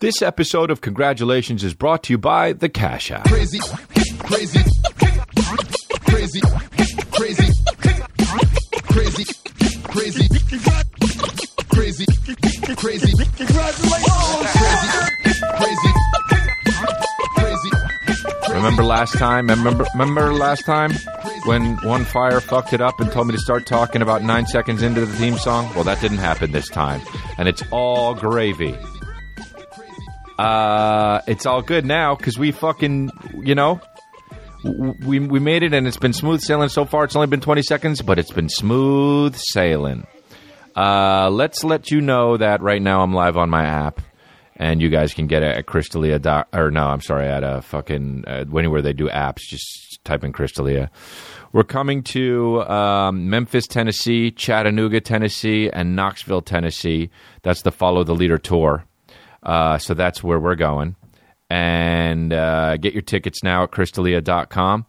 This episode of Congratulations is brought to you by the Cash App. crazy, crazy, crazy, crazy, crazy, crazy, crazy, crazy, crazy, crazy, crazy. Remember last time? Remember remember last time when One Fire fucked it up and told me to start talking about nine seconds into the theme song? Well, that didn't happen this time, and it's all gravy. Uh, it's all good now because we fucking, you know, we we made it and it's been smooth sailing so far. It's only been twenty seconds, but it's been smooth sailing. Uh, let's let you know that right now I'm live on my app, and you guys can get it at Chris D'Elia. Or no, I'm sorry, at a fucking uh, anywhere they do apps. Just type in Chris D'Elia. We're coming to um, Memphis, Tennessee, Chattanooga, Tennessee, and Knoxville, Tennessee. That's the Follow the Leader tour. Uh, so that's where we're going. And uh, get your tickets now at chrisdelia.com.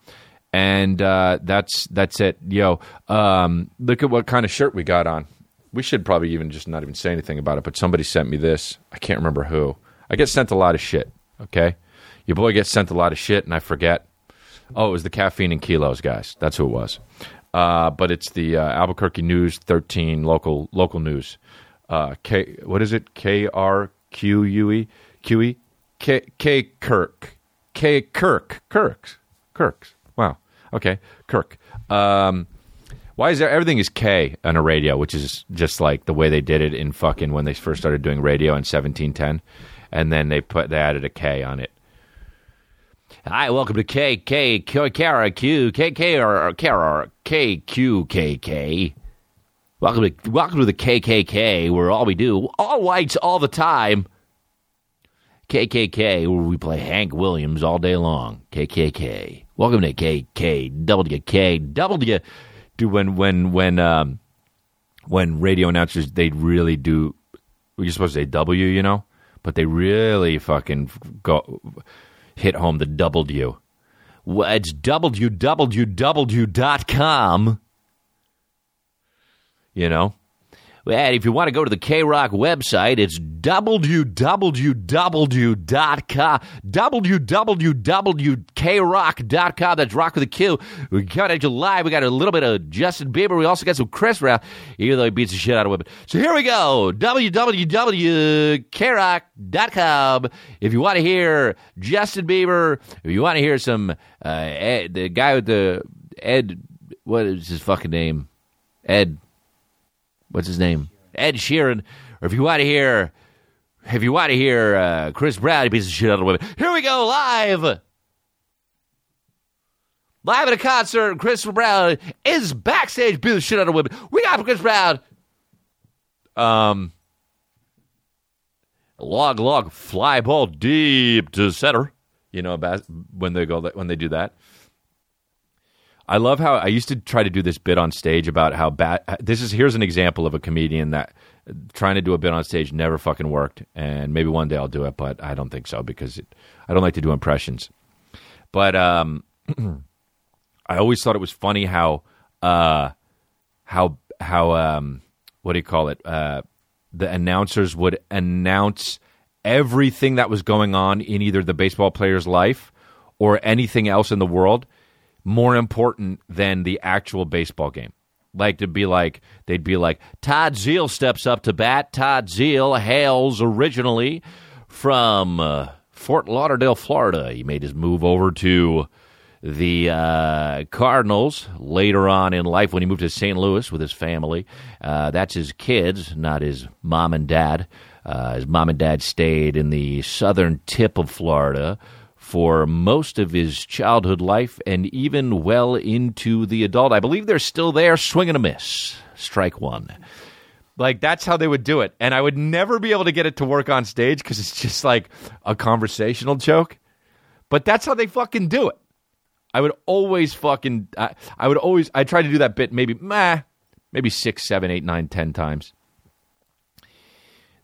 And uh, that's that's it. Yo, um, look at what kind of shirt we got on. We should probably even just not even say anything about it, but somebody sent me this. I can't remember who. I get sent a lot of shit, okay? Your boy gets sent a lot of shit, and I forget. Oh, it was the caffeine and kilos guys. That's who it was. Uh, but it's the uh, Albuquerque News 13 local local news. Uh, K what is it? K R Q U E Q E K K Kirk K Kirk Kirks Kirks. Wow. Okay, Kirk. Um, why is there everything is K on a radio, which is just like the way they did it in fucking when they first started doing radio in 1710, and then they put they added a K on it. Hi, welcome to K K K K Q K K or K K Q K K. Welcome to welcome to the KKK, where all we do all whites all the time. KKK, where we play Hank Williams all day long. KKK. Welcome to KKWK. W. Do when when when um when radio announcers they really do. You're supposed to say W, you know, but they really fucking go hit home the W. It's www.com you know. And if you want to go to the K Rock website, it's www.com. www.krock.com. That's rock with a Q. We got it live. We got a little bit of Justin Bieber. We also got some Chris Brown, even though he beats the shit out of women. So here we go. www.krock.com. If you want to hear Justin Bieber, if you want to hear some, uh, Ed, the guy with the Ed, what is his fucking name? Ed what's his name? Ed Sheeran. Or if you want to hear, if you want to hear uh, Chris Brown, beats the shit out of women. Here we go, live, live at a concert. Chris Brown is backstage, beating the shit out of women. We got Chris Brown. Um, log log fly ball deep to center. You know about when they go when they do that. I love how I used to try to do this bit on stage about how bad this is. Here's an example of a comedian that trying to do a bit on stage never fucking worked, and maybe one day I'll do it, but I don't think so because it, I don't like to do impressions. But um, I always thought it was funny how uh, how how um, what do you call it? Uh, the announcers would announce everything that was going on in either the baseball player's life or anything else in the world more important than the actual baseball game. Like to be like, they'd be like, Todd Zeal steps up to bat. Todd Zeal hails originally from uh, Fort Lauderdale, Florida. He made his move over to the uh, Cardinals later on in life when he moved to St. Louis with his family. Uh, that's his kids, not his mom and dad. Uh, his mom and dad stayed in the southern tip of Florida for most of his childhood life and even well into the adult. I believe they're still there, swinging a miss. Strike one. Like that's how they would do it, and I would never be able to get it to work on stage because it's just like a conversational joke. But that's how they fucking do it. I would always fucking. I, I would always. I try to do that bit maybe, meh, maybe six, seven, eight, nine, ten times.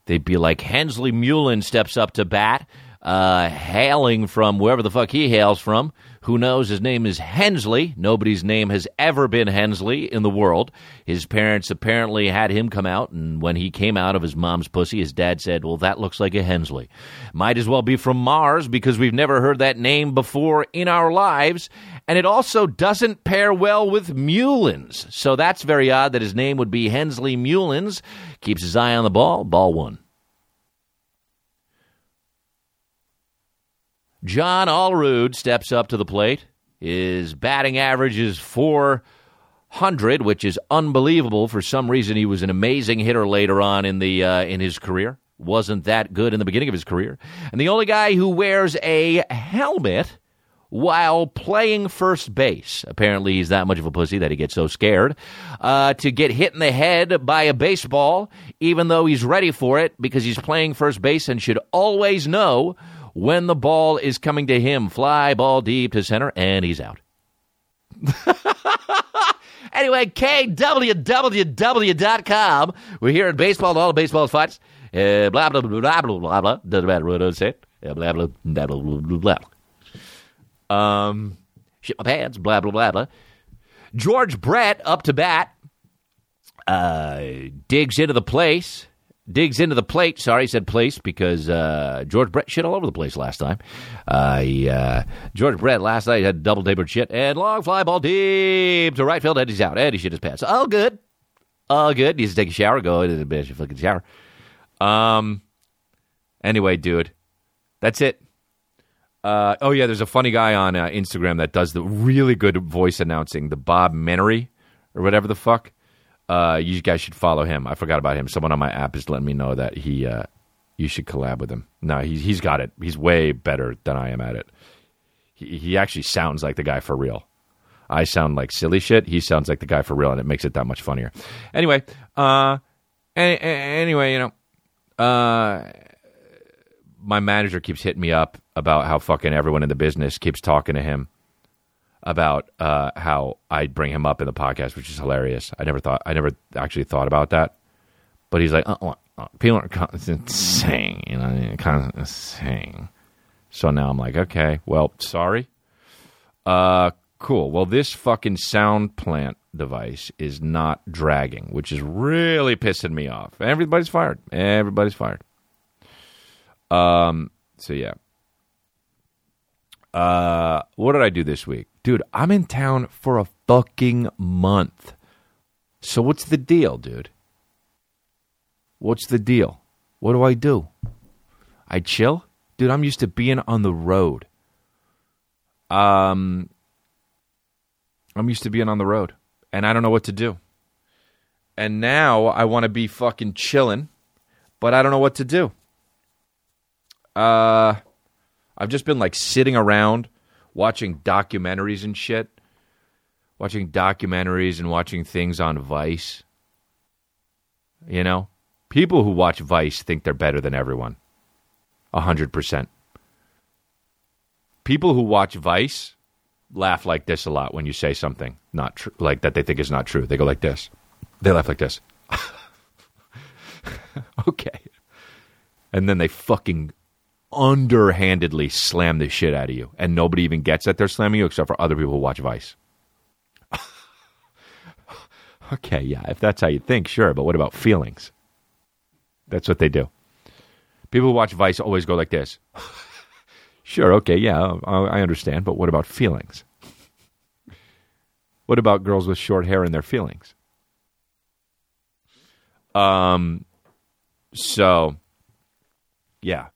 They'd be like Hensley Mullen steps up to bat uh, hailing from wherever the fuck he hails from. Who knows? His name is Hensley. Nobody's name has ever been Hensley in the world. His parents apparently had him come out, and when he came out of his mom's pussy, his dad said, Well, that looks like a Hensley. Might as well be from Mars because we've never heard that name before in our lives. And it also doesn't pair well with Mullins. So that's very odd that his name would be Hensley Mullins. Keeps his eye on the ball. Ball one. John Allrood steps up to the plate. His batting average is 400, which is unbelievable. For some reason, he was an amazing hitter later on in the uh, in his career. Wasn't that good in the beginning of his career. And the only guy who wears a helmet while playing first base. Apparently, he's that much of a pussy that he gets so scared uh, to get hit in the head by a baseball, even though he's ready for it because he's playing first base and should always know when the ball is coming to him. Fly ball deep to center, and he's out. anyway, KWWW.com. We're here at baseball all the baseball fights. Uh, blah, blah, blah, blah, blah, blah, blah. Doesn't matter what I say. Uh, blah, blah, blah, blah, blah, blah. Um, shit my pants, blah, blah, blah, blah. George Brett up to bat, uh, digs into the place, digs into the plate. Sorry, said place because uh, George Brett shit all over the place last time. Uh, he, uh, George Brett last night had double tapered shit and long fly ball deep to right field. Eddie's out. Eddie shit his pants. All good. All good. Needs to take a shower. Go into the bitch. Fucking shower. Um. Anyway, dude, that's it. Uh, oh yeah, there's a funny guy on uh, Instagram that does the really good voice announcing, the Bob Menery or whatever the fuck. Uh, you guys should follow him. I forgot about him. Someone on my app is letting me know that he, uh, you should collab with him. No, he's he's got it. He's way better than I am at it. He he actually sounds like the guy for real. I sound like silly shit. He sounds like the guy for real, and it makes it that much funnier. Anyway, uh, any, anyway, you know, uh, my manager keeps hitting me up about how fucking everyone in the business keeps talking to him about uh, how I bring him up in the podcast, which is hilarious. I never thought, I never actually thought about that. But he's like, oh, oh, people are insane, you know, kind of insane. So now I'm like, okay, well, sorry. Uh, cool. Well, this fucking sound plant device is not dragging, which is really pissing me off. Everybody's fired. Everybody's fired. Um. So yeah. Uh, what did I do this week, dude? I'm in town for a fucking month. So what's the deal, dude? What's the deal? What do I do? I chill, dude. I'm used to being on the road. Um, I'm used to being on the road, and I don't know what to do. And now I want to be fucking chilling, but I don't know what to do. Uh, I've just been like sitting around watching documentaries and shit. Watching documentaries and watching things on Vice. You know? People who watch Vice think they're better than everyone. A hundred percent. People who watch Vice laugh like this a lot when you say something not true, like that they think is not true. They go like this. They laugh like this. okay. And then they fucking underhandedly slam the shit out of you, and nobody even gets that they're slamming you except for other people who watch Vice. okay, yeah, if that's how you think, sure, but what about feelings? That's what they do. People who watch Vice always go like this. sure, okay, yeah, I understand, but what about feelings? what about girls with short hair and their feelings? Um, so, yeah,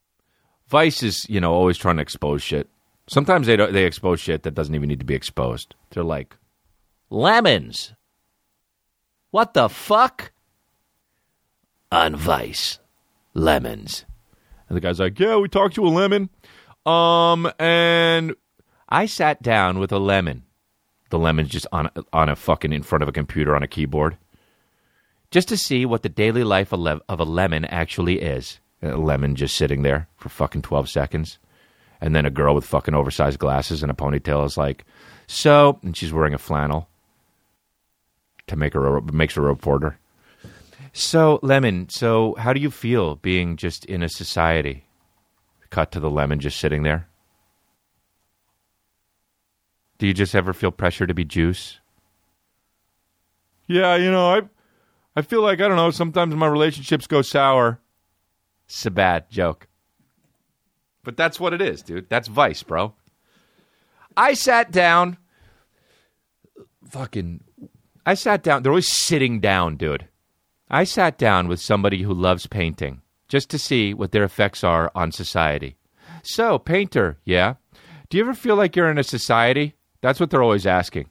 Vice is, you know, always trying to expose shit. Sometimes they don't, they expose shit that doesn't even need to be exposed. They're like, lemons. What the fuck? On Vice, lemons. And the guy's like, yeah, we talked to a lemon. Um, and I sat down with a lemon. The lemon's just on on a fucking in front of a computer on a keyboard, just to see what the daily life of, of a lemon actually is a lemon just sitting there for fucking 12 seconds. And then a girl with fucking oversized glasses and a ponytail is like, so, and she's wearing a flannel to make her makes her a reporter. So, Lemon, so how do you feel being just in a society? Cut to the lemon just sitting there. Do you just ever feel pressure to be juice? Yeah, you know, I I feel like I don't know, sometimes my relationships go sour. Bad joke. But that's what it is, dude. That's vice, bro. I sat down fucking I sat down. They're always sitting down, dude. I sat down with somebody who loves painting just to see what their effects are on society. So, painter, yeah. Do you ever feel like you're in a society? That's what they're always asking.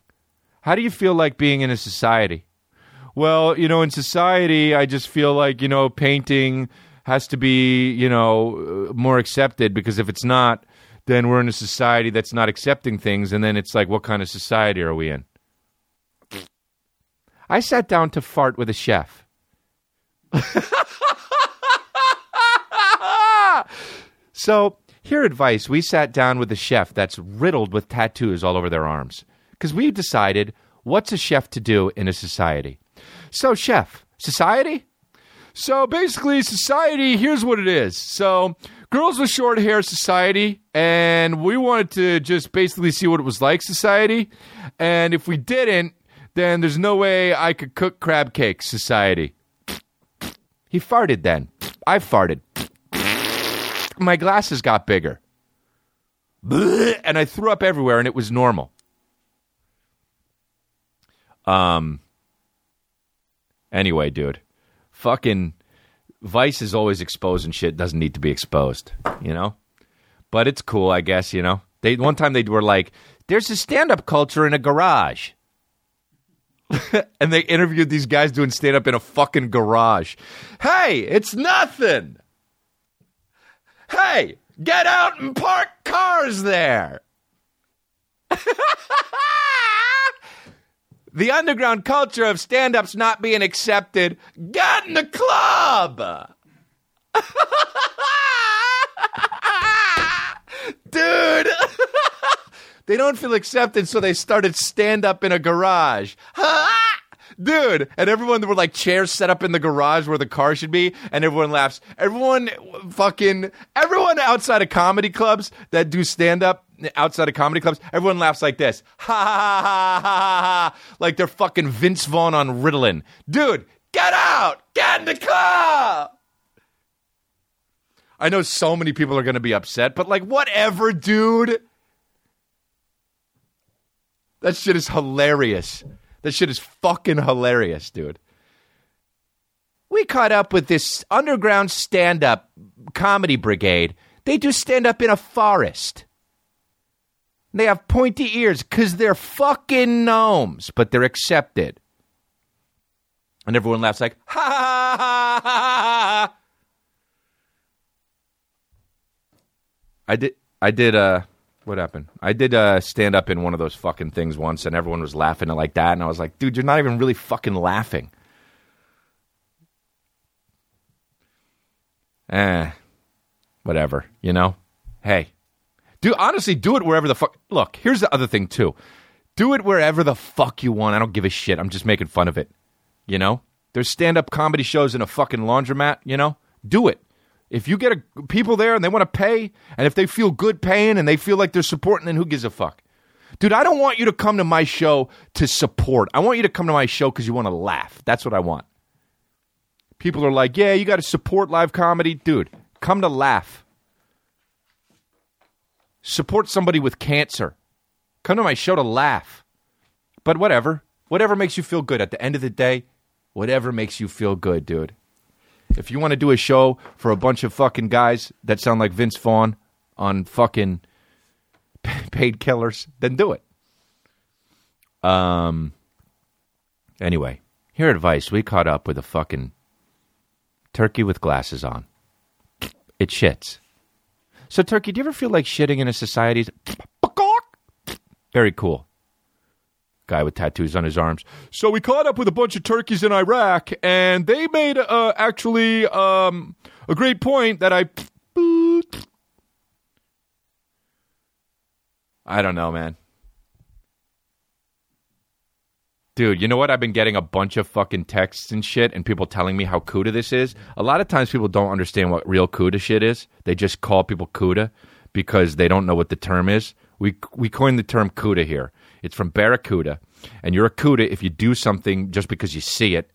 How do you feel like being in a society? Well, you know, in society, I just feel like, you know, painting has to be, you know, uh, more accepted because if it's not, then we're in a society that's not accepting things. And then it's like, what kind of society are we in? I sat down to fart with a chef. so, here advice we sat down with a chef that's riddled with tattoos all over their arms. Because we decided what's a chef to do in a society. So, chef, society? So, basically, society, here's what it is. So, girls with short hair society, and we wanted to just basically see what it was like society. And if we didn't, then there's no way I could cook crab cakes, society. He farted then. I farted. My glasses got bigger. And I threw up everywhere and it was normal. Um anyway, dude. Fucking Vice is always exposing shit doesn't need to be exposed, you know? But it's cool, I guess, you know. They one time they were like, "There's a stand-up culture in a garage." and they interviewed these guys doing stand up in a fucking garage. Hey, it's nothing. Hey, get out and park cars there. the underground culture of stand ups not being accepted got in the club. Dude. They don't feel accepted, so they started stand up in a garage. Dude, and everyone there were like chairs set up in the garage where the car should be, and everyone laughs. Everyone fucking everyone outside of comedy clubs that do stand up outside of comedy clubs, everyone laughs like this. Ha ha ha ha ha ha like they're fucking Vince Vaughn on Ritalin. Dude, get out! Get in the car! I know so many people are gonna be upset, but like whatever, dude. That shit is hilarious. That shit is fucking hilarious, dude. We caught up with this underground stand up comedy brigade. They do stand up in a forest. They have pointy ears because they're fucking gnomes, but they're accepted. And everyone laughs like, ha ha ha ha ha. I did, I did, uh, what happened? I did uh, stand up in one of those fucking things once, and everyone was laughing like that, and I was like, dude, you're not even really fucking laughing. Eh, whatever, you know. Hey, do honestly do it wherever the fuck. Look, here's the other thing too. Do it wherever the fuck you want. I don't give a shit. I'm just making fun of it. You know, there's stand up comedy shows in a fucking laundromat. You know, do it. If you get a, people there and they want to pay, and if they feel good paying and they feel like they're supporting, then who gives a fuck? Dude, I don't want you to come to my show to support. I want you to come to my show because you want to laugh. That's what I want. People are like, yeah, you got to support live comedy. Dude, come to laugh. Support somebody with cancer. Come to my show to laugh. But whatever. Whatever makes you feel good. At the end of the day, whatever makes you feel good, dude. If you want to do a show for a bunch of fucking guys that sound like Vince Vaughn on fucking paid killers, then do it. Um. Anyway, here at Vice, we caught up with a fucking turkey with glasses on. It shits. So, Turkey, do you ever feel like shitting in a society? Very cool guy with tattoos on his arms. So we caught up with a bunch of turkeys in Iraq, and they made uh, actually um, a great point that I. I don't know, man. Dude, you know what? I've been getting a bunch of fucking texts and shit, and people telling me how CUDA this is. A lot of times people don't understand what real CUDA shit is. They just call people CUDA because they don't know what the term is. We, we coined the term CUDA here. It's from Barracuda, and you're a CUDA if you do something just because you see it,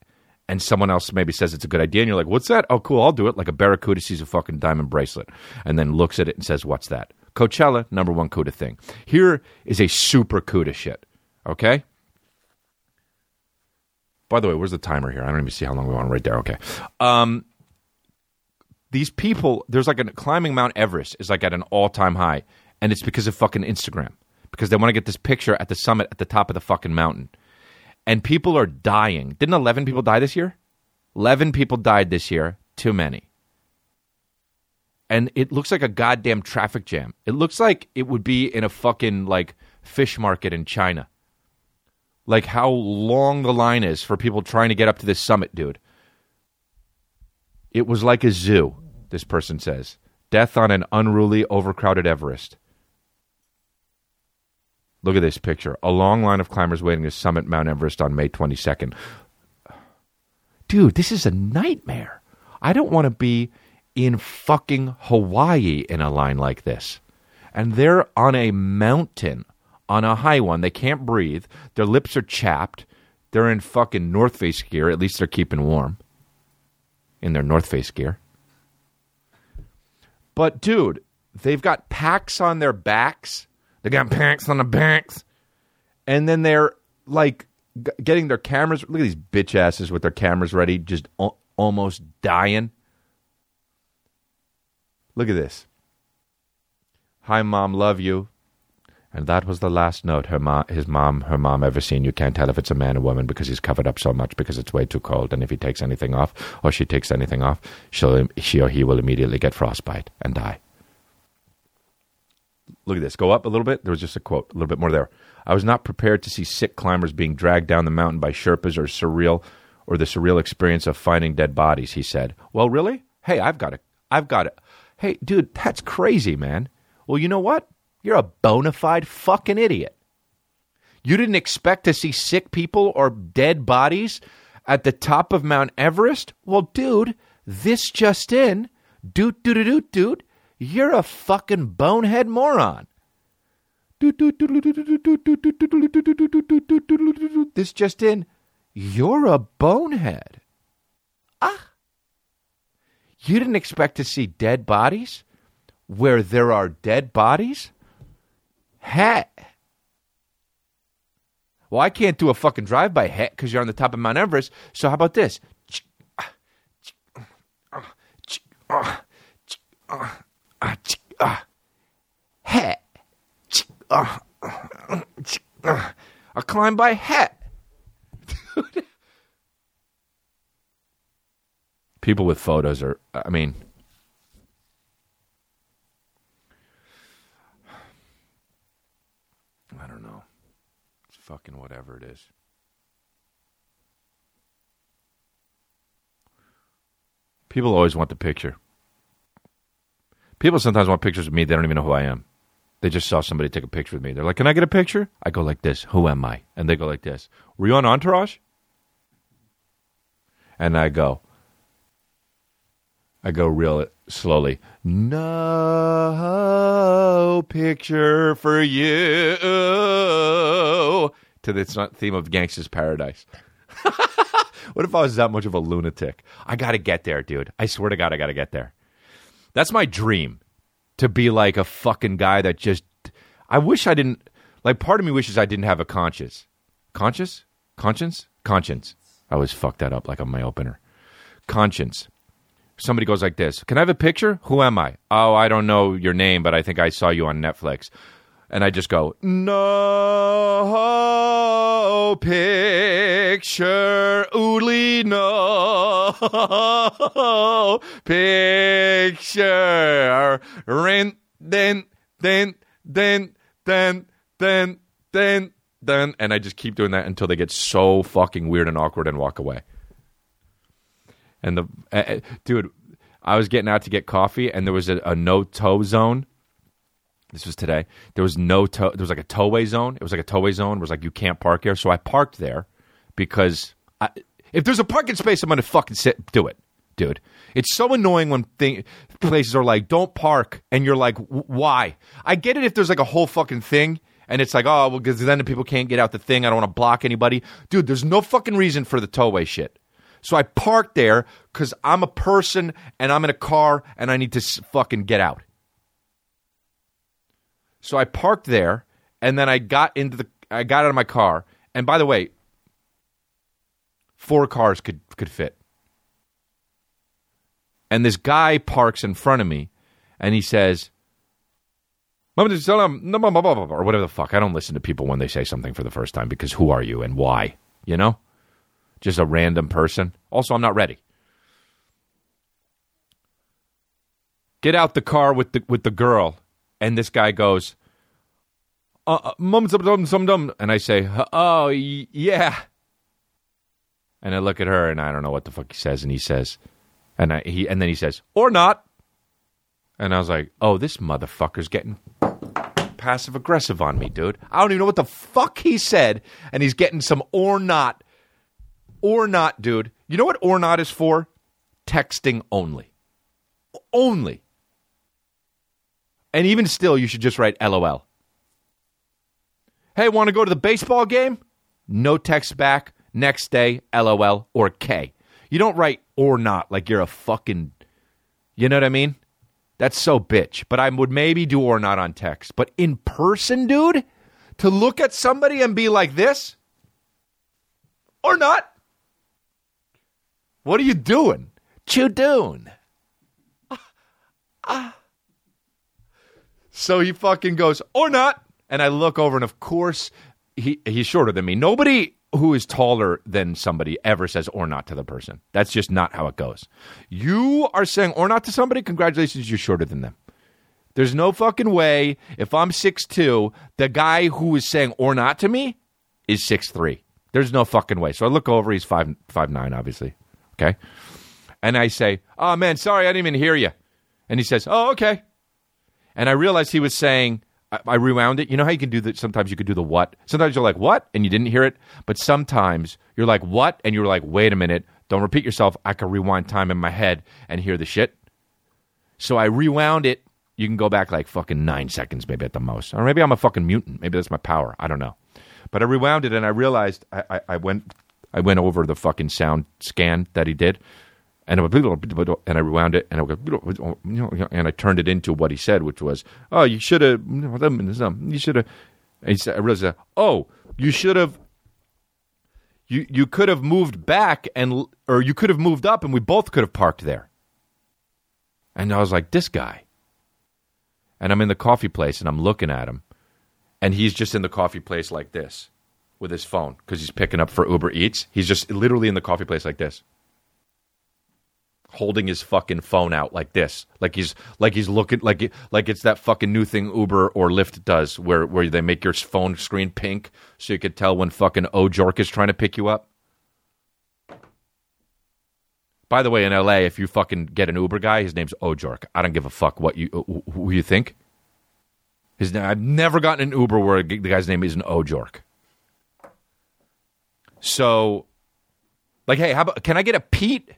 and someone else maybe says it's a good idea, and you're like, what's that? Oh, cool, I'll do it. Like a Barracuda sees a fucking diamond bracelet, and then looks at it and says, what's that? Coachella, number one CUDA thing. Here is a super CUDA shit, okay? By the way, where's the timer here? I don't even see how long we want right there. Okay. Um, these people, there's like a climbing Mount Everest is like at an all time high, and it's because of fucking Instagram because they want to get this picture at the summit at the top of the fucking mountain, and people are dying. Didn't eleven people die this year? Eleven people died this year. Too many. And it looks like a goddamn traffic jam. It looks like it would be in a fucking like fish market in China like how long the line is for people trying to get up to this summit, dude. It was like a zoo, this person says. Death on an unruly, overcrowded Everest. Look at this picture. A long line of climbers waiting to summit Mount Everest on May 22nd. Dude, this is a nightmare. I don't want to be in fucking Hawaii in a line like this. And they're on a mountain on a high one. They can't breathe. Their lips are chapped. They're in fucking North Face gear. At least they're keeping warm in their North Face gear. But dude, they've got packs on their backs. They got packs on the backs, and then they're like g- getting their cameras. Look at these bitch asses with their cameras ready, just al- almost dying. Look at this. Hi, mom, love you. And that was the last note her ma- his mom, her mom ever seen. You can't tell if it's a man or woman because he's covered up so much because it's way too cold. And if he takes anything off or she takes anything off, she'll, she or he will immediately get frostbite and die. Look at this. Go up a little bit. There was just a quote, a little bit more there. I was not prepared to see sick climbers being dragged down the mountain by Sherpas or surreal or the surreal experience of finding dead bodies, he said. Well, really? Hey, I've got it. I've got it. Hey, dude, that's crazy, man. Well, you know what? You're a bona fide fucking idiot. You didn't expect to see sick people or dead bodies at the top of Mount Everest? Well, dude, this just in. Doot, doot, doot, doot. You're a fucking bonehead moron. This just in, you're a bonehead. Ah. You didn't expect to see dead bodies where there are dead bodies? Hat. Well, I can't do a fucking drive by hat because you're on the top of Mount Everest. So how about this? Ah, ah, ah, Ah, hat. Ah. Ah. I climb by hat. People with photos are, I mean, I don't know. It's fucking whatever it is. People always want the picture. People sometimes want pictures of me. They don't even know who I am. They just saw somebody take a picture with me. They're like, "Can I get a picture?" I go like this. Who am I? And they go like this. Were you on Entourage? And I go. I go real slowly. No picture for you to the theme of Gangsta's Paradise. what if I was that much of a lunatic? I got to get there, dude. I swear to God, I got to get there. That's my dream to be like a fucking guy that just. I wish I didn't. Like, part of me wishes I didn't have a conscience. Conscious? Conscience? Conscience. I always fuck that up like on my opener. Conscience somebody goes like this Can I have a picture? Who am I? Oh, I don't know your name, but I think I saw you on Netflix. And I just go, No picture, oodly no picture. Rin, then, then, then, then, then, then, then. And I just keep doing that until they get so fucking weird and awkward and walk away. And the uh, dude, I was getting out to get coffee, and there was a, a no tow zone. This was today. There was no tow. There was like a towaway zone. It was like a towaway zone. It was like you can't park here. So I parked there, because I, if there's a parking space, I'm to fucking sit, do it, dude. It's so annoying when thing, places are like, don't park, and you're like, "W- why? I get it if there's like a whole fucking thing, and it's like, oh, well, because then the people can't get out the thing. I don't want to block anybody. Dude, there's no fucking reason for the towaway shit. So I parked there because I'm a person and I'm in a car and I need to s- fucking get out. So I parked there and then I got into the I got out of my car. And by the way, four cars could could fit. And this guy parks in front of me and he says or whatever the fuck. I don't listen to people when they say something for the first time because who are you and why? You know? Just a random person. Also, I'm not ready. Get out the car with the with the girl, and this guy goes, uh, uh, mum, dum, dum, dum, dum. and I say, oh yeah, and I look at her, and I don't know what the fuck he says, and he says, and I he and then he says, or not, and I was like, oh, this motherfucker's getting passive aggressive on me, dude. I don't even know what the fuck he said, and he's getting some or not, or not, dude. You know what or not is for? Texting only. Only. And even still, you should just write LOL. Hey, want to go to the baseball game? No text back. Next day, LOL or K. You don't write or not like you're a fucking. You know what I mean? That's so bitch. But I would maybe do or not on text. But in person, dude, to look at somebody and be like this or not. What are you doing? What you doing? So he fucking goes, or not. And I look over, and of course, he he's shorter than me. Nobody who is taller than somebody ever says or not to the person. That's just not how it goes. You are saying or not to somebody, congratulations, you're shorter than them. There's no fucking way. If I'm 6'2, the guy who is saying or not to me is 6'3. There's no fucking way. So I look over, he's 5'9, five, nine, obviously. Okay. And I say, oh man, sorry, I didn't even hear you. And he says, oh, okay. And I realized he was saying, I, I rewound it. You know how you can do that? Sometimes you could do the what. Sometimes you're like, what? And you didn't hear it. But sometimes you're like, what? And you're like, wait a minute. Don't repeat yourself. I can rewind time in my head and hear the shit. So I rewound it. You can go back like fucking nine seconds, maybe at the most. Or maybe I'm a fucking mutant. Maybe that's my power. I don't know. But I rewound it and I realized I, I, I went I went over the fucking sound scan that he did. And I, went, and I rewound it, and I go, and I turned it into what he said, which was, "Oh, you should have, you should have." He said, I realized, "Oh, you should have, you you could have moved back, and or you could have moved up, and we both could have parked there." And I was like, "This guy," and I'm in the coffee place, and I'm looking at him, and he's just in the coffee place like this, with his phone because he's picking up for Uber Eats. He's just literally in the coffee place like this holding his fucking phone out like this, like he's like he's looking like like it's that fucking new thing Uber or Lyft does, where where they make your phone screen pink so you could tell when fucking Ojork is trying to pick you up. By the way, in LA, if you fucking get an Uber guy, his name's Ojork. I don't give a fuck what you who you think. His name, I've never gotten an Uber where the guy's name isn't Ojork. So, like, hey, how about can I get a Pete?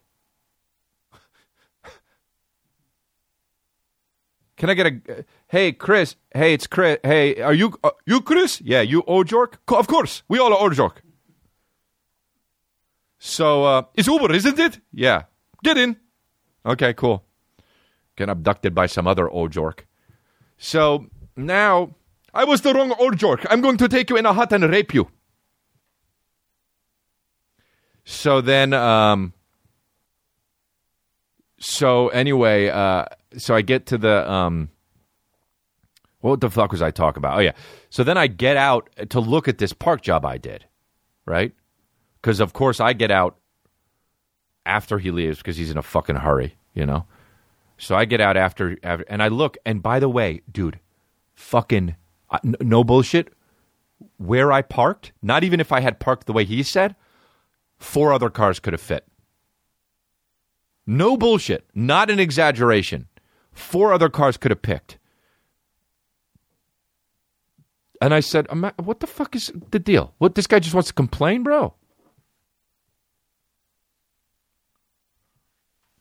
Can I get a hey Chris? Hey, it's Chris. Hey, are you uh, you Chris? Yeah, you Ojork? Of course, we all are Ojork. So uh, it's Uber, isn't it? Yeah, get in. Okay, cool. Get abducted by some other Ojork. So now I was the wrong Ojork. I'm going to take you in a hut and rape you. So then, um, so anyway, uh, so I get to the um, what the fuck was I talking about? Oh yeah. So then I get out to look at this park job I did, right? Because of course I get out after he leaves because he's in a fucking hurry, you know. So I get out after, after and I look, and by the way, dude, fucking uh, n- no bullshit. Where I parked, not even if I had parked the way he said, four other cars could have fit. No bullshit. Not an exaggeration. Four other cars could have picked. And I said, "What the fuck is the deal? What this guy just wants to complain, bro?"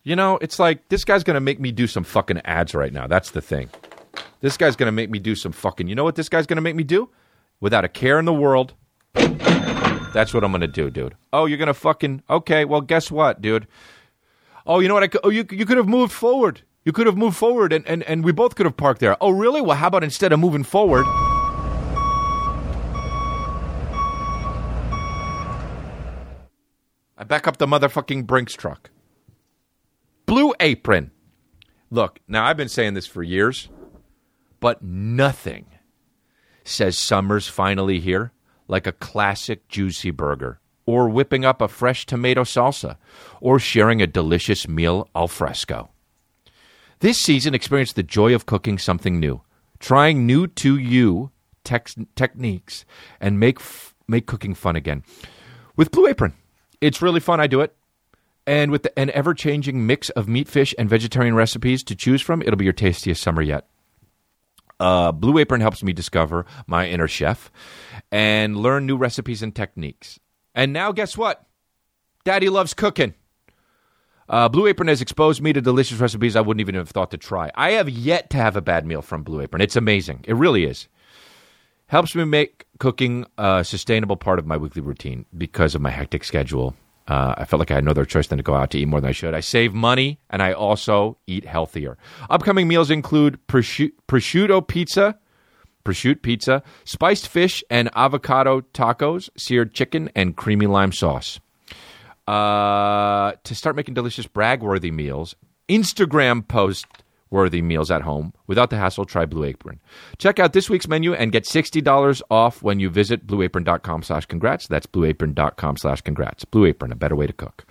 You know, it's like this guy's going to make me do some fucking ads right now. That's the thing. This guy's going to make me do some fucking. You know what this guy's going to make me do? Without a care in the world. That's what I'm going to do, dude. Oh, you're going to fucking. Okay, well, guess what, dude? Oh, you know what? I could, oh, you, you could have moved forward. You could have moved forward, and, and, and we both could have parked there. Oh, really? Well, how about instead of moving forward? I back up the motherfucking Brinks truck. Blue Apron. Look, now I've been saying this for years, but nothing says summer's finally here like a classic juicy burger, or whipping up a fresh tomato salsa, or sharing a delicious meal al fresco. This season, experience the joy of cooking something new, trying new to you tex- techniques, and make f- make cooking fun again with Blue Apron. It's really fun. I do it. And with the, an ever changing mix of meat, fish, and vegetarian recipes to choose from, it'll be your tastiest summer yet. Uh, Blue Apron helps me discover my inner chef and learn new recipes and techniques. And now, guess what? Daddy loves cooking. Uh, Blue Apron has exposed me to delicious recipes I wouldn't even have thought to try. I have yet to have a bad meal from Blue Apron. It's amazing. It really is. Helps me make cooking a sustainable part of my weekly routine because of my hectic schedule. Uh, I felt like I had no other choice than to go out to eat more than I should. I save money and I also eat healthier. Upcoming meals include prosciutto, prosciutto pizza, prosciutto pizza, spiced fish and avocado tacos, seared chicken, and creamy lime sauce. Uh, to start making delicious brag-worthy meals, Instagram post worthy meals at home without the hassle try blue apron. Check out this week's menu and get $60 off when you visit blueapron.com slash congrats. That's blueapron.com slash congrats. Blue apron a better way to cook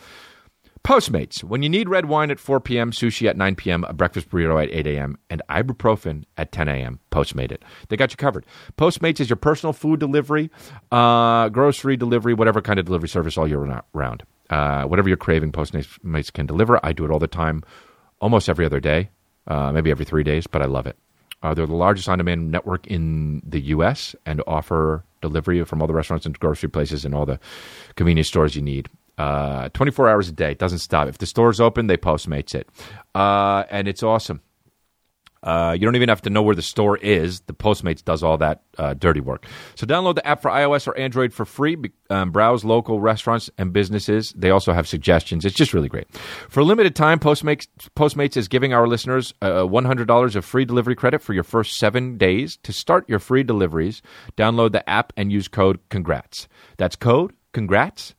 postmates when you need red wine at 4 p.m sushi at 9 p.m a breakfast burrito at 8 a.m and ibuprofen at 10 a.m postmate it they got you covered postmates is your personal food delivery uh, grocery delivery whatever kind of delivery service all year round uh, whatever you're craving postmates can deliver i do it all the time almost every other day uh, maybe every three days, but I love it. Uh, they're the largest on demand network in the U.S. and offer delivery from all the restaurants and grocery places and all the convenience stores you need. Uh, 24 hours a day. It doesn't stop. If the store's open, they Postmates it. Uh, and it's awesome. Uh, you don't even have to know where the store is. The Postmates does all that uh, dirty work. So download the app for iOS or Android for free. Um, browse local restaurants and businesses. They also have suggestions. It's just really great. For a limited time, Postmates, Postmates is giving our listeners uh, $100 of free delivery credit for your first seven days. To start your free deliveries, download the app and use code CONGRATS. That's code CONGRATS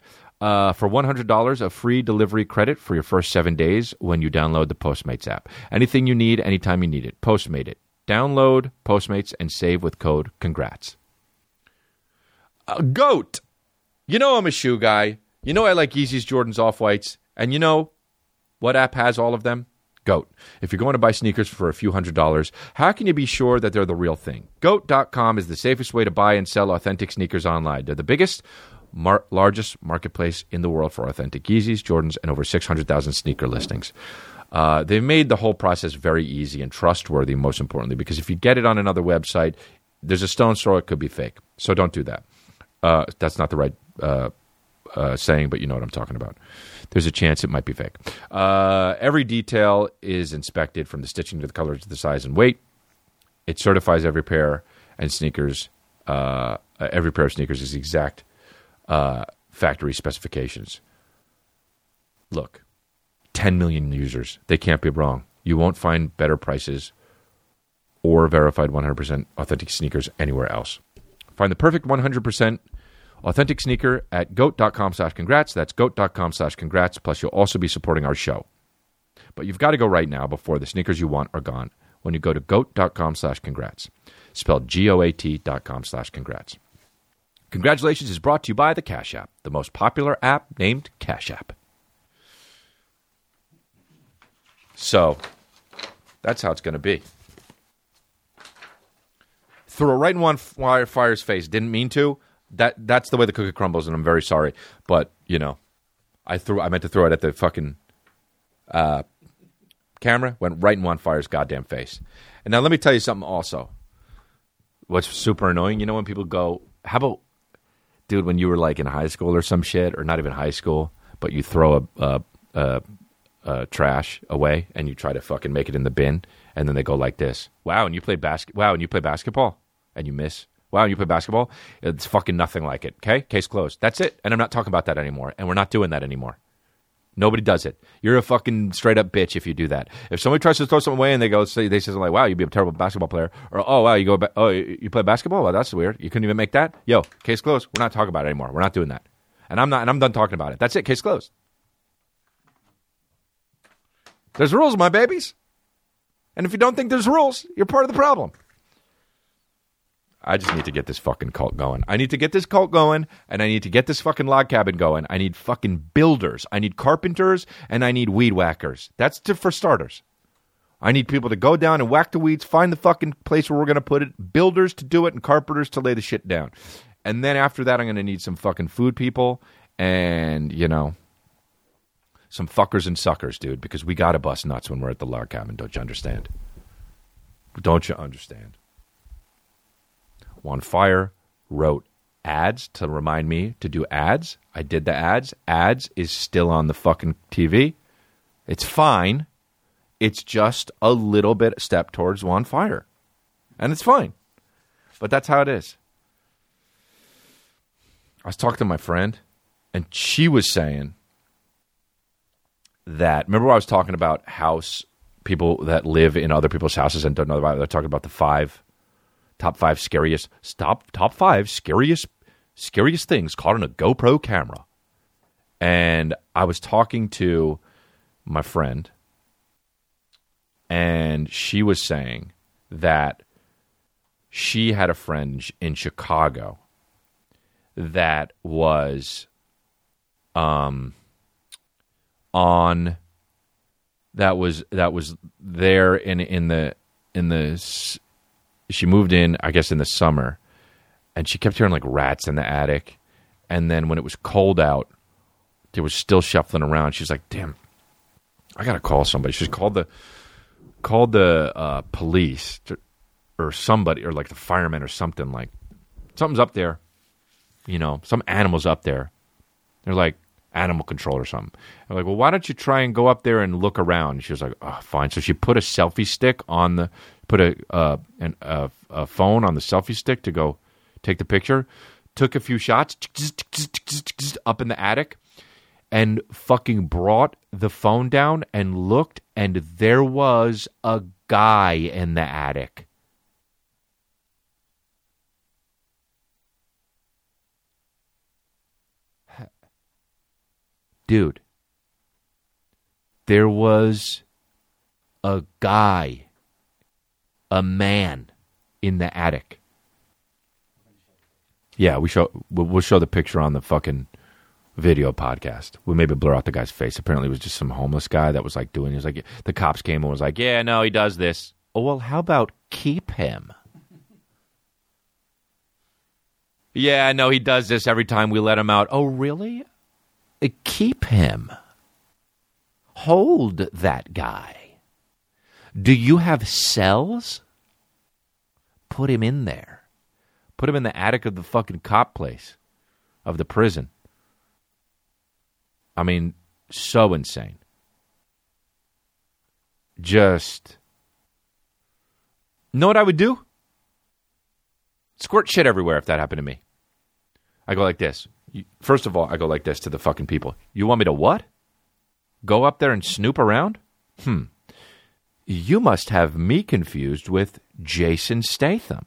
uh, for $100 of free delivery credit for your first seven days when you download the Postmates app. Anything you need, anytime you need it. Postmate it. Download Postmates and save with code CONGRATS. Uh, goat. You know I'm a shoe guy. You know I like Yeezys, Jordans, Off Whites. And you know what app has all of them? Goat. If you're going to buy sneakers for a few hundred dollars, how can you be sure that they're the real thing? Goat.com is the safest way to buy and sell authentic sneakers online. They're the biggest, mar- largest marketplace in the world for authentic Yeezys, Jordans, and over 600,000 sneaker listings. Uh, they've made the whole process very easy and trustworthy, most importantly, because if you get it on another website, there's a stone's throw it could be fake. So don't do that. Uh, that's not the right uh, uh, saying, but you know what I'm talking about. There's a chance it might be fake. Uh, every detail is inspected from the stitching to the color to the size and weight. It certifies every pair and sneakers. Uh, every pair of sneakers is exact uh, factory specifications. Look, 10 million users. They can't be wrong. You won't find better prices or verified 100% authentic sneakers anywhere else. Find the perfect 100% authentic sneaker at goat.com slash congrats. That's goat.com slash congrats. Plus, you'll also be supporting our show. But you've got to go right now before the sneakers you want are gone when you go to goat.com slash congrats. Spelled G O A T dot com slash congrats. Congratulations is brought to you by the Cash App, the most popular app named Cash App. So, that's how it's going to be. Threw it right in one fire, fire's face. Didn't mean to. That that's the way the cookie crumbles, and I'm very sorry. But you know, I threw. I meant to throw it at the fucking uh, camera. Went right in one fire's goddamn face. And now let me tell you something. Also, what's super annoying? You know when people go, "How about dude, when you were like in high school or some shit, or not even high school, but you throw a a, a, uh, trash away and you try to fucking make it in the bin, and then they go like this. Wow, and you play basket. Wow, and you play basketball, and you miss. Wow, and you play basketball. It's fucking nothing like it. Okay, case closed. That's it. And I'm not talking about that anymore. And we're not doing that anymore. Nobody does it. You're a fucking straight up bitch if you do that. If somebody tries to throw something away and they go, say, they say something like, "Wow, you'd be a terrible basketball player," or "Oh, wow, you go, ba- oh, you play basketball? Well, that's weird. You couldn't even make that." Yo, case closed. We're not talking about it anymore. We're not doing that. And I'm not. And I'm done talking about it. That's it. Case closed. There's rules, my babies. And if you don't think there's rules, you're part of the problem. I just need to get this fucking cult going. I need to get this cult going, and I need to get this fucking log cabin going. I need fucking builders. I need carpenters, and I need weed whackers. That's to, for starters. I need people to go down and whack the weeds, find the fucking place where we're going to put it, builders to do it, and carpenters to lay the shit down. And then after that, I'm going to need some fucking food people and, you know, some fuckers and suckers, dude, because we got to bust nuts when we're at the log cabin. Don't you understand? Don't you understand? Juan Fire wrote ads to remind me to do ads. I did the ads. Ads is still on the fucking TV. It's fine. It's just a little bit step towards Juan Fire. And it's fine. But that's how it is. I was talking to my friend, and she was saying that remember I was talking about house people that live in other people's houses and don't know about it. They're talking about the five top five scariest stop top five scariest scariest things caught on a GoPro camera. And I was talking to my friend, and she was saying that she had a friend in Chicago that was um on that was that was there in in the in the she moved in I guess in the summer and she kept hearing like rats in the attic and then when it was cold out there was still shuffling around she's like damn I got to call somebody she's called the called the uh, police to, or somebody or like the firemen or something like something's up there you know some animals up there they're like animal control or something. I'm like, well, why don't you try and go up there and look around? She was like, oh, fine. So she put a selfie stick on the, put a, uh, an, a, a phone on the selfie stick to go take the picture, took a few shots up in the attic, and fucking brought the phone down and looked, and there was a guy in the attic. dude, there was a guy, a man in the attic. Yeah, we show we'll show the picture on the fucking video podcast. We maybe blur out the guy's face. Apparently, it was just some homeless guy that was like doing. He was like, the cops came and was like, "Yeah, no, he does this." Oh well, how about keep him? yeah, no, he does this every time we let him out. Oh, really? Uh, keep him. Hold that guy. Do you have cells? Put him in there. Put him in the attic of the fucking cop place, of the prison. I mean, so insane. Just. Know what I would do? Squirt shit everywhere if that happened to me. I go like this. First of all, I go like this to the fucking people. You want me to what? Go up there and snoop around? Hmm. You must have me confused with Jason Statham.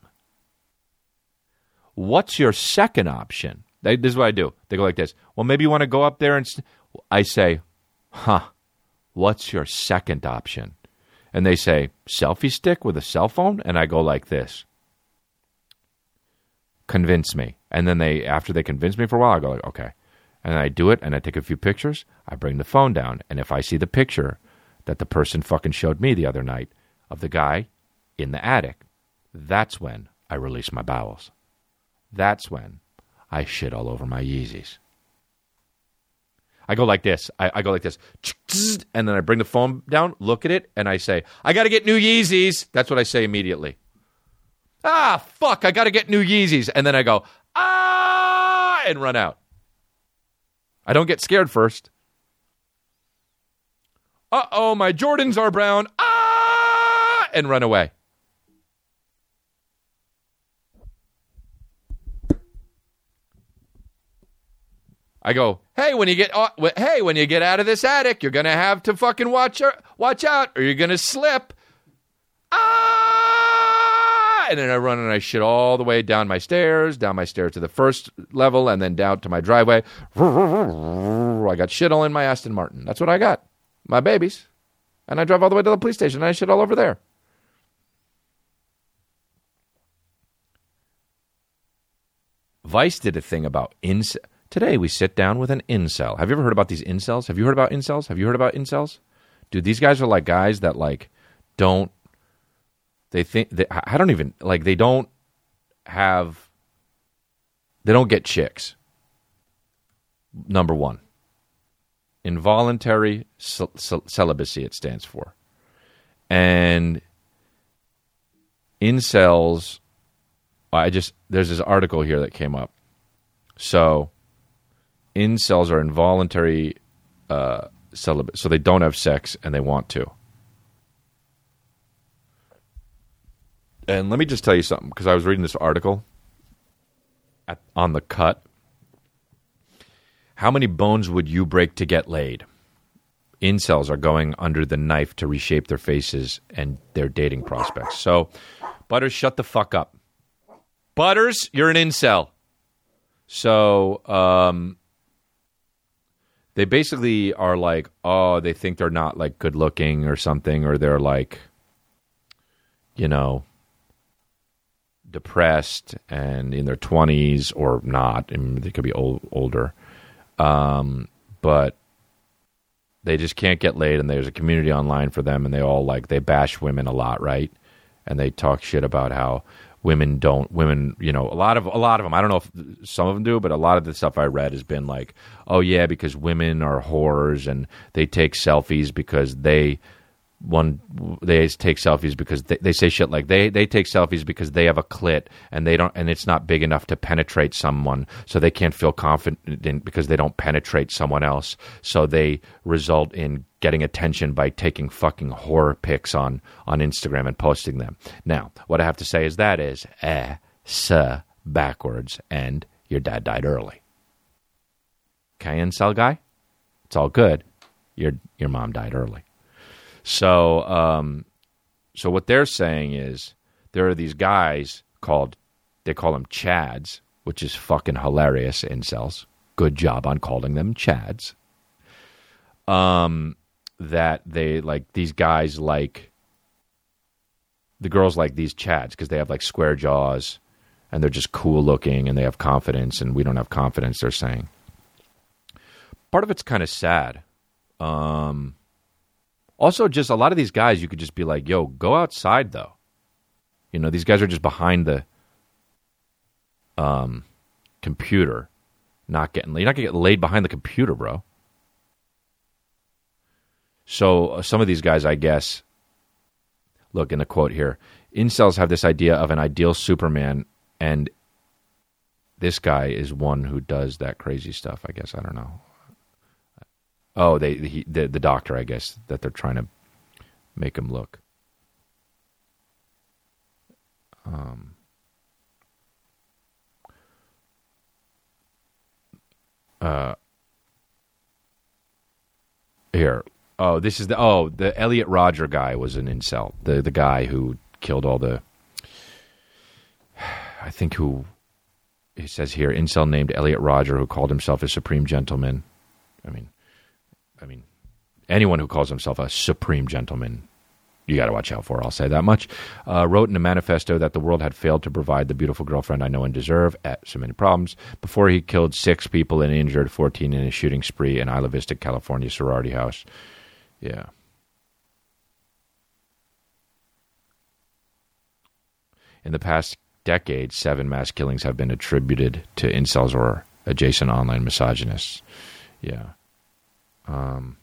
What's your second option? This is what I do. They go like this. Well, maybe you want to go up there and. s-" I say, huh. What's your second option? And they say, selfie stick with a cell phone? And I go like this convince me. And then they, after they convince me for a while, I go like, okay. And I do it, and I take a few pictures. I bring the phone down, and if I see the picture that the person fucking showed me the other night of the guy in the attic, that's when I release my bowels. That's when I shit all over my Yeezys. I go like this. I, I go like this, and then I bring the phone down, look at it, and I say, "I got to get new Yeezys." That's what I say immediately ah, fuck, I got to get new Yeezys. And then I go, ah, and run out. I don't get scared first. uh oh, my Jordans are brown, ah, and run away. I go, hey, when you get, hey, when you get out of this attic, you're gonna have to fucking watch, watch out, or you're gonna slip. Ah! And then I run and I shit all the way down my stairs, down my stairs to the first level, and then down to my driveway. I got shit all in my Aston Martin. That's what I got, my babies, and I drive all the way to the police station. and I shit all over there. Vice did a thing about incel. Today we sit down with an incel. Have you ever heard about these incels? Have you heard about incels? Have you heard about incels? Dude, these guys are like guys that like don't. They think they, I don't even like. They don't have. They don't get chicks. Number one. Involuntary cel- cel- celibacy. It stands for, and incels. I just there's this article here that came up. So incels are involuntary uh, celibate, so they don't have sex and they want to. And let me just tell you something because I was reading this article at, on the cut. How many bones would you break to get laid? Incels are going under the knife to reshape their faces and their dating prospects. So, Butters, shut the fuck up. Butters, you're an incel. So, um, they basically are like, oh, they think they're not like good looking or something, or they're like, you know, depressed and in their 20s or not. Mean, they could be old, older. Um, but they just can't get laid, and there's a community online for them, and they all like, they bash women a lot, right? And they talk shit about how women don't women you know a lot of a lot of them i don't know if some of them do but a lot of the stuff i read has been like oh yeah because women are whores and they take selfies because they one they take selfies because they, they say shit like they they take selfies because they have a clit and they don't and it's not big enough to penetrate someone. So they can't feel confident because they don't penetrate someone else. So they result in getting attention by taking fucking horror pics on on Instagram and posting them. Now what i have to say is that is eh sir backwards and your dad died early. Okay incel guy? It's all good. Your your mom died early. So, um, so what they're saying is there are these guys called they call them Chads, which is fucking hilarious. Incels, good job on calling them Chads. Um, that they like these guys like the girls like these Chads because they have like square jaws and they're just cool looking and they have confidence and we don't have confidence. They're saying part of it's kind of sad. Um, also, just a lot of these guys, you could just be like, yo, go outside, though. You know, these guys are just behind the um, computer, not getting You're not to get laid behind the computer, bro. So, uh, some of these guys, I guess, look in the quote here incels have this idea of an ideal Superman, and this guy is one who does that crazy stuff, I guess. I don't know. Oh, they he, the the doctor, I guess, that they're trying to make him look. Um, uh, here. Oh, this is the oh the Elliot Rodger guy was an incel. The the guy who killed all the. I think who. It says here, incel named Elliot Rodger, who called himself a supreme gentleman. I mean, I mean, anyone who calls himself a supreme gentleman, you got to watch out for. I'll say that much. Uh, wrote in a manifesto that the world had failed to provide the beautiful girlfriend I know and deserve. At so many problems. Before he killed six people and injured fourteen in a shooting spree in Isla Vista, California sorority house. Yeah. In the past decade, seven mass killings have been attributed to incels or adjacent online misogynists. Yeah. Um,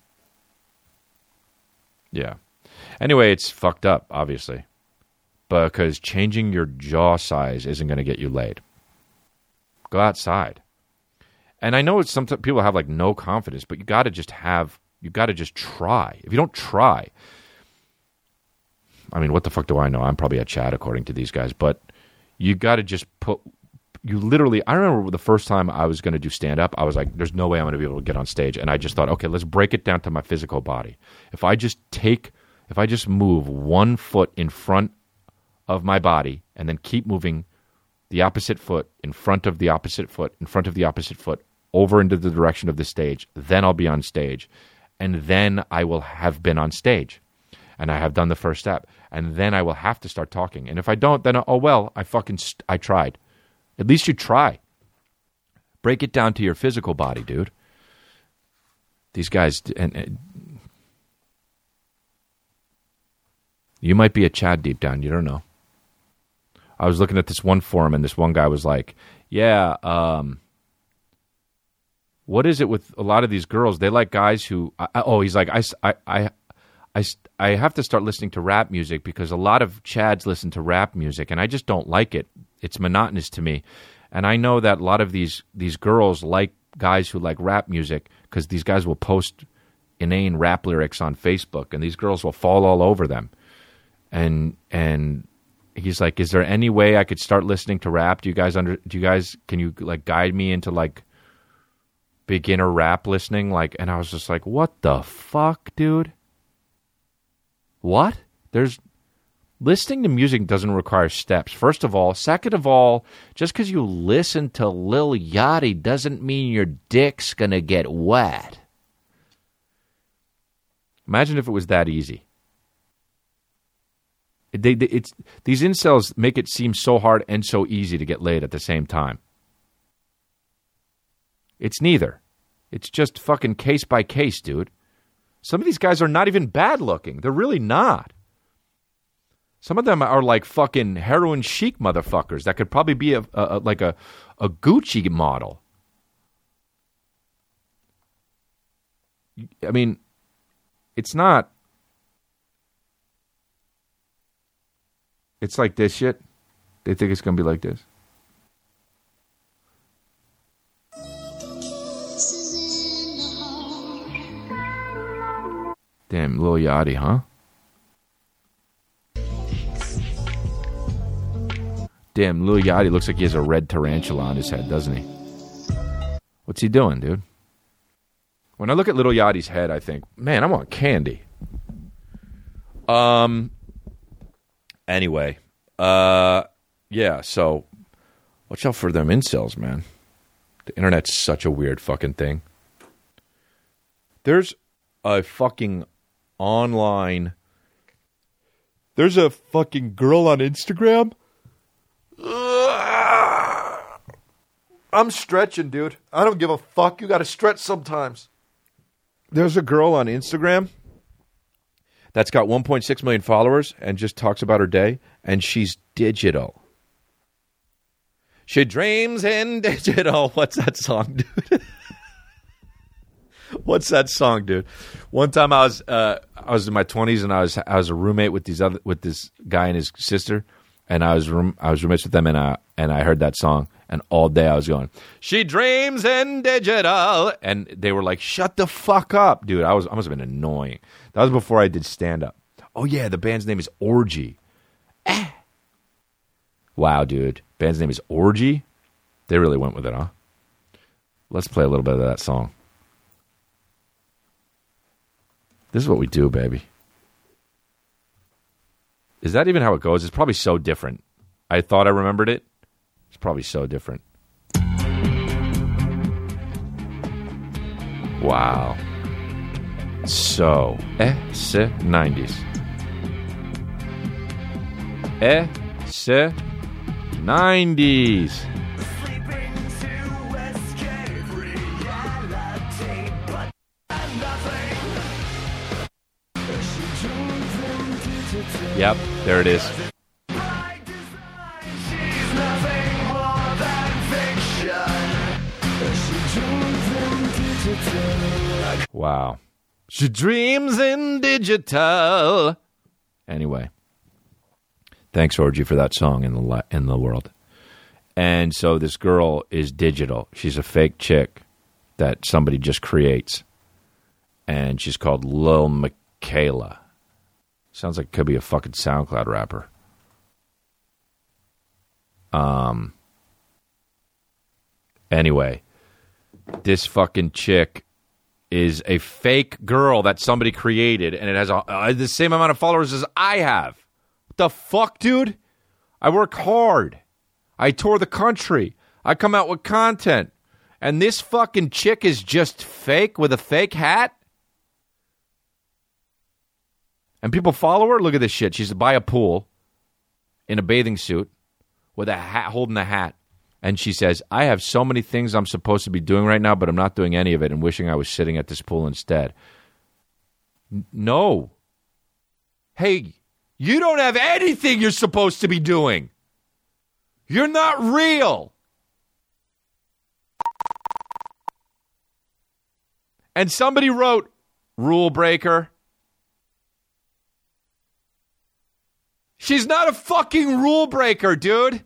yeah. Anyway, it's fucked up, obviously, because changing your jaw size isn't going to get you laid. Go outside. And I know it's some people have like no confidence, but you got to just have You got to just try. If you don't try, I mean, what the fuck do I know? I'm probably a Chad according to these guys, but you got to just put. You literally, I remember the first time I was going to do stand up, I was like, there's no way I'm going to be able to get on stage. And I just thought, okay, let's break it down to my physical body. If I just take, if I just move one foot in front of my body and then keep moving the opposite foot in front of the opposite foot in front of the opposite foot over into the direction of the stage, then I'll be on stage. And then I will have been on stage and I have done the first step, and then I will have to start talking. And if I don't, then oh well, I fucking st- I tried. At least you try. Break it down to your physical body, dude. These guys, and, and you might be a Chad deep down. You don't know. I was looking at this one forum, and this one guy was like, "Yeah, um, what is it with a lot of these girls? They like guys who. I, oh, he's like, I, I, I, I, I have to start listening to rap music because a lot of Chads listen to rap music, and I just don't like it. It's monotonous to me, and I know that a lot of these these girls like guys who like rap music because these guys will post inane rap lyrics on Facebook, and these girls will fall all over them. And and he's like, "Is there any way I could start listening to rap? Do you guys under? Do you guys can you like guide me into like?" Beginner rap listening like and I was just like what the fuck dude what? There's listening to music doesn't require steps. First of all, second of all, just because you listen to Lil Yachty doesn't mean your dick's gonna get wet. Imagine if it was that easy. They, they, it's these incels make it seem so hard and so easy to get laid at the same time. It's neither. It's just fucking case by case, dude. Some of these guys are not even bad looking. They're really not. Some of them are like fucking heroin chic motherfuckers that could probably be a, a, a like a, a Gucci model. I mean, it's not. It's like this shit. They think it's gonna be like this. Damn, Lil Yachty, huh? Damn, Lil Yachty looks like he has a red tarantula on his head, doesn't he? What's he doing, dude? When I look at Little Yachty's head, I think, man, I want candy. Um. Anyway, uh, yeah. So, watch out for them incels, man. The internet's such a weird fucking thing. There's a fucking online. There's a fucking girl on Instagram. I'm stretching, dude. I don't give a fuck. You got to stretch sometimes. There's a girl on Instagram that's got 1.6 million followers and just talks about her day, and she's digital. She dreams in digital. What's that song, dude? What's that song, dude? One time I was uh, I was in my twenties and I was I was a roommate with these other with this guy and his sister, and I was room I was roommates with them and I and I heard that song and all day I was going, she dreams in digital, and they were like, shut the fuck up, dude. I was I must have been annoying. That was before I did stand up. Oh yeah, the band's name is Orgy. Eh. Wow, dude, band's name is Orgy. They really went with it, huh? Let's play a little bit of that song. This is what we do, baby. Is that even how it goes? It's probably so different. I thought I remembered it. It's probably so different. Wow. So, se 90s. Eh, se 90s. Yep, there it is. Wow. She dreams in digital. Anyway, thanks Orgy for that song in the li- in the world. And so this girl is digital. She's a fake chick that somebody just creates. and she's called Lil Miquela. Sounds like it could be a fucking SoundCloud rapper. Um. Anyway, this fucking chick is a fake girl that somebody created, and it has a, uh, the same amount of followers as I have. What the fuck, dude? I work hard. I tour the country. I come out with content. And this fucking chick is just fake with a fake hat? And people follow her? Look at this shit. She's by a pool in a bathing suit with a hat holding a hat. And she says, I have so many things I'm supposed to be doing right now, but I'm not doing any of it and wishing I was sitting at this pool instead. N- no. Hey, you don't have anything you're supposed to be doing. You're not real. And somebody wrote, rule breaker. She's not a fucking rule breaker, dude.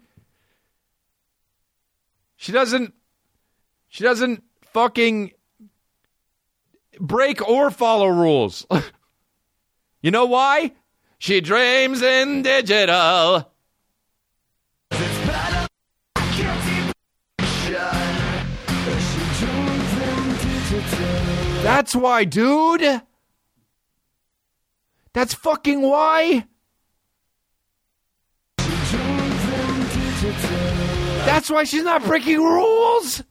She doesn't she doesn't fucking break or follow rules. you know why? She dreams in digital. That's why, dude. That's fucking why. That's why she's not breaking rules.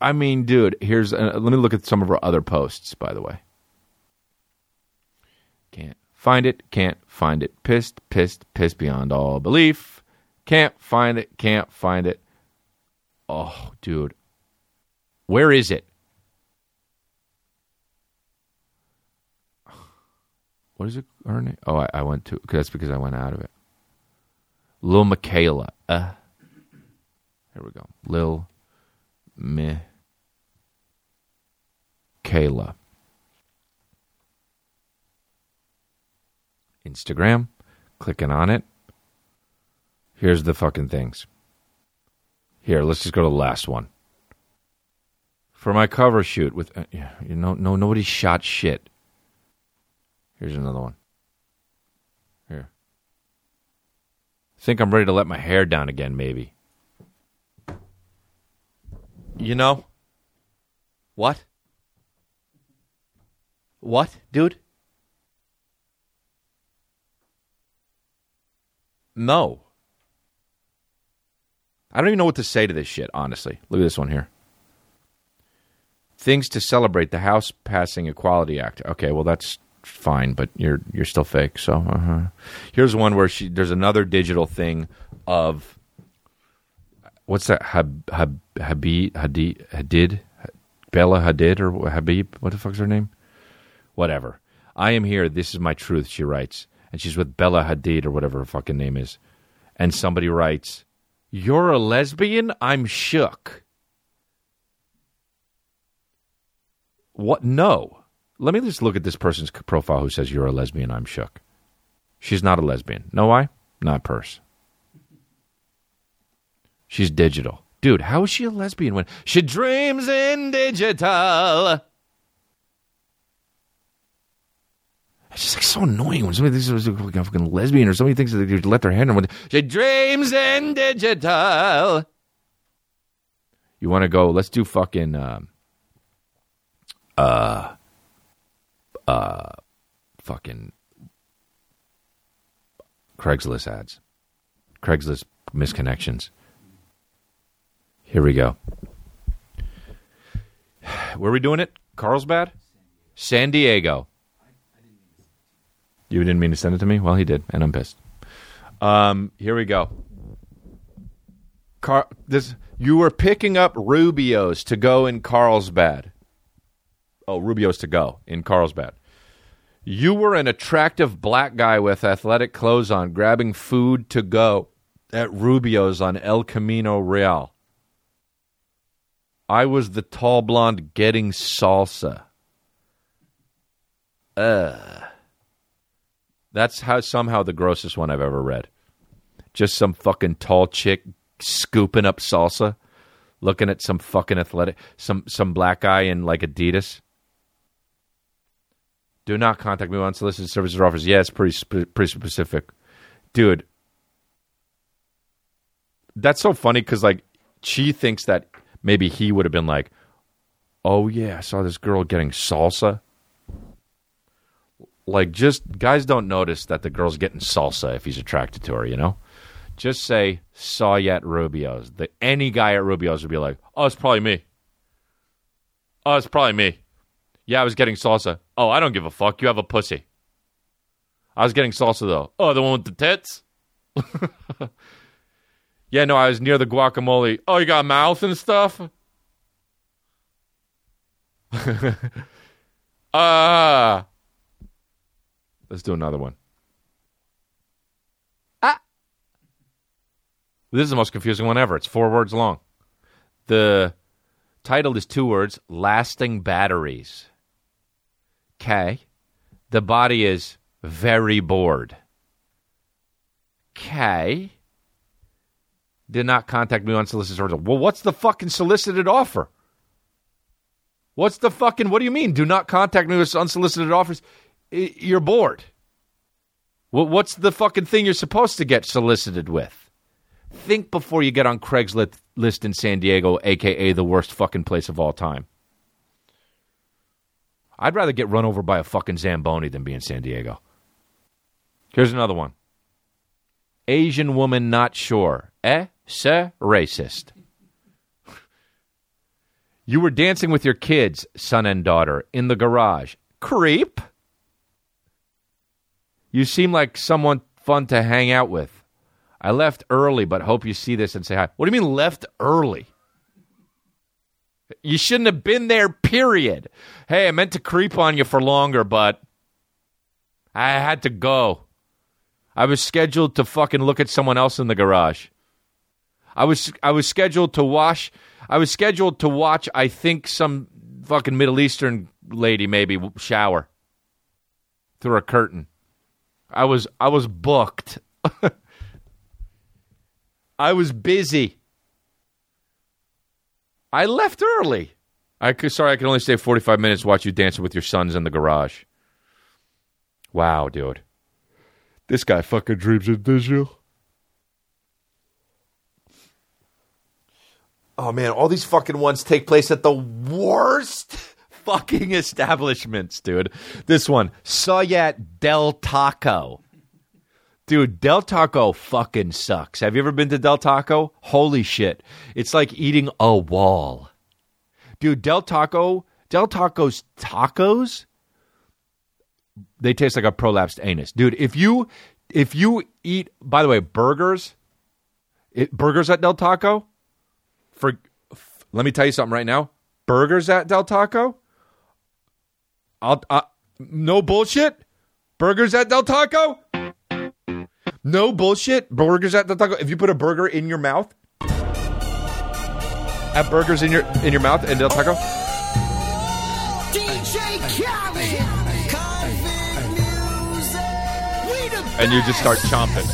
I mean, dude, here's uh, let me look at some of her other posts, by the way. Can't find it, can't find it. Pissed, pissed, pissed beyond all belief. Can't find it, can't find it. Oh, dude. Where is it? What is it? Name? Oh, I, I went to. That's because I went out of it. Lil Miquela. Uh, here we go. Lil Miquela. Instagram. Clicking on it. Here's the fucking things. Here, let's just go to the last one. For my cover shoot with, uh, you know, no, nobody shot shit. Here's another one. Here. Think I'm ready to let my hair down again, maybe. You know? What? What, dude? No. I don't even know what to say to this shit, honestly. Look at this one here. Things to celebrate the House passing Equality Act. Okay, well that's fine, but you're you're still fake. So uh-huh. here's one where she there's another digital thing of what's that Hab, Hab, Habib Hadid Hadid Bella Hadid or Habib what the fuck's her name? Whatever. I am here. This is my truth. She writes, and she's with Bella Hadid or whatever her fucking name is, and somebody writes, "You're a lesbian? I'm shook." What? No let me just look at this person's profile who says you're a lesbian. I'm shook. She's not a lesbian. Know why? Not purse. She's digital. Dude, how is she a lesbian when she dreams in digital? It's just like so annoying when somebody thinks like a fucking lesbian or somebody thinks that they let their hand on. She dreams in digital. You want to go? Let's do fucking. Um, uh, uh, fucking Craigslist ads, Craigslist misconnections. Here we go. Where are we doing it? Carlsbad? San Diego. You didn't mean to send it to me? Well, he did, and I'm pissed. Um, here we go. Car- this you were picking up Rubios to go in Carlsbad. Oh, Rubio's to go in Carlsbad. You were an attractive black guy with athletic clothes on, grabbing food to go at Rubio's on El Camino Real. I was the tall blonde getting salsa. Ugh. That's how somehow the grossest one I've ever read. Just some fucking tall chick scooping up salsa looking at some fucking athletic, some some black guy in like Adidas. Do not contact me on solicited services or offers. Yeah, it's pretty sp- pretty specific, dude. That's so funny because like she thinks that maybe he would have been like, "Oh yeah, I saw this girl getting salsa." Like, just guys don't notice that the girl's getting salsa if he's attracted to her. You know, just say saw you at Rubio's. The, any guy at Rubio's would be like, "Oh, it's probably me." Oh, it's probably me. Yeah, I was getting salsa. Oh, I don't give a fuck. You have a pussy. I was getting salsa though. Oh, the one with the tits. yeah, no, I was near the guacamole. Oh, you got mouth and stuff. Ah. Let's do another one. Ah. This is the most confusing one ever. It's four words long. The title is two words lasting batteries. Okay. The body is very bored. Okay. Did not contact me on solicited. Well, what's the fucking solicited offer? What's the fucking, what do you mean? Do not contact me with unsolicited offers. You're bored. What's the fucking thing you're supposed to get solicited with? Think before you get on Craigslist list in San Diego, aka the worst fucking place of all time. I'd rather get run over by a fucking Zamboni than be in San Diego. Here's another one. Asian woman not sure. Eh? Se racist. You were dancing with your kids, son and daughter, in the garage. Creep. You seem like someone fun to hang out with. I left early, but hope you see this and say hi. What do you mean left early? You shouldn't have been there, period. Hey, I meant to creep on you for longer, but I had to go. I was scheduled to fucking look at someone else in the garage. I was I was scheduled to wash I was scheduled to watch I think some fucking Middle Eastern lady maybe shower through a curtain. I was I was booked. I was busy. I left early. I could, sorry, I can only stay 45 minutes to watch you dancing with your sons in the garage. Wow, dude. This guy fucking dreams of digital. Oh man, all these fucking ones take place at the worst fucking establishments, dude. This one, saw ya at Del Taco. Dude, Del Taco fucking sucks. Have you ever been to Del Taco? Holy shit. It's like eating a wall. Dude, Del Taco, Del Taco's tacos, they taste like a prolapsed anus. Dude, if you if you eat by the way, burgers, it, burgers at Del Taco, for f- let me tell you something right now. Burgers at Del Taco, I'll uh, no bullshit. Burgers at Del Taco, no bullshit. Burgers at Del Taco. If you put a burger in your mouth, at burgers in your in your mouth and Del Taco. DJ Khaled, Konvict Music. We the and you just start chomping.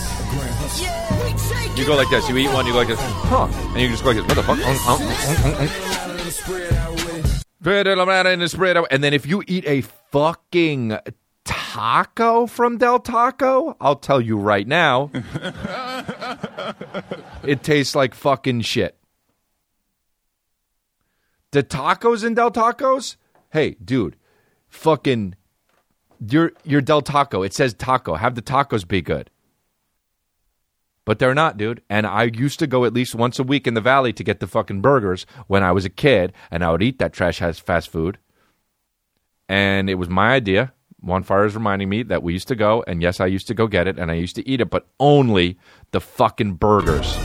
yeah, we take You go like this. You eat one. You go like this. Huh? And you just go like this. What the fuck? Spread it around and spread out. And then if you eat a fucking taco from Del Taco, I'll tell you right now, it tastes like fucking shit. The tacos in Del Tacos? Hey, dude, fucking, you're you're Del Taco. It says taco. Have the tacos be good. But they're not, dude. And I used to go at least once a week in the valley to get the fucking burgers when I was a kid, and I would eat that trash fast food. And it was my idea. Juan Fire is reminding me that we used to go, and yes, I used to go get it, and I used to eat it, but only the fucking burgers.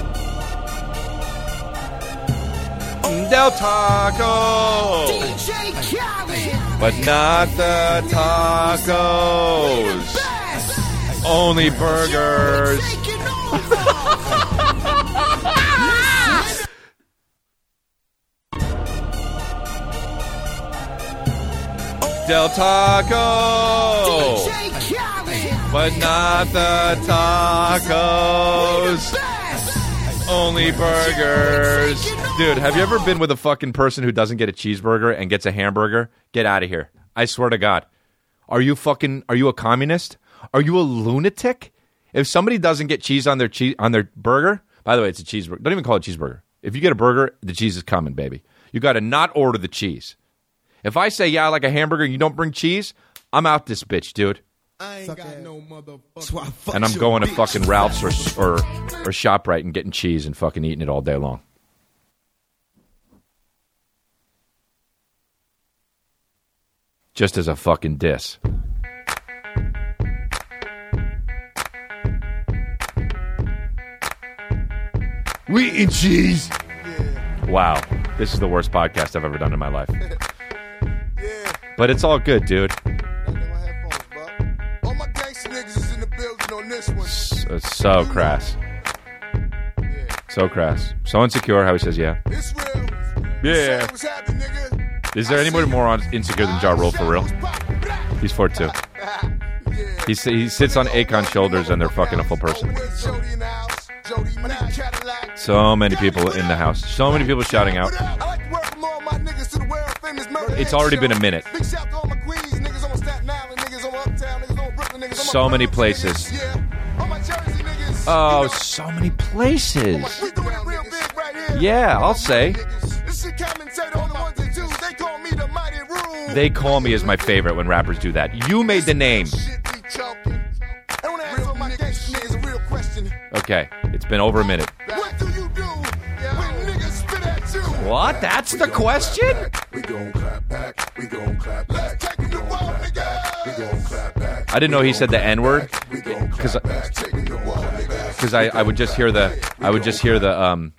Del Taco, DJ Khaled. but not the tacos. Only burgers. Del Taco, but not the tacos. Only burgers. Dude, have you ever been with a fucking person who doesn't get a cheeseburger and gets a hamburger? Get out of here. I swear to God. Are you fucking are you a communist? Are you a lunatic? If somebody doesn't get cheese on their cheese on their burger, by the way, it's a cheeseburger. Don't even call it cheeseburger. If you get a burger, the cheese is coming, baby. You got to not order the cheese. If I say yeah, I like a hamburger and you don't bring cheese, I'm out this bitch, dude. I ain't got no motherfucker. And I'm going to fucking Ralph's or or or Shoprite and getting cheese and fucking eating it all day long. Just as a fucking diss. We eating cheese. Wow, this is the worst podcast I've ever done in my life. But it's all good, dude. All my gangsta niggas is in the building on this one. S- It's so crass. So crass. So insecure how he says yeah. Yeah. What's happening, nigga? Is there anybody more insecure than Ja Rule for real? He's four two. He, he sits on Akon's shoulders and they're fucking a full person. So many people in the house. So many people shouting out. It's already been a minute. So many places. Oh, so many places. Yeah, I'll say. They call me as my favorite when rappers do that. You made the name. Okay, it's been over a minute. What do you do when niggas spit at you? What? That's the question? We gon' clap back. Taking the wall, nigga. We gon' clap back. I didn't know he said the N word because clap back. Taking the wall, nigga. because I, I would just hear the I would just hear the um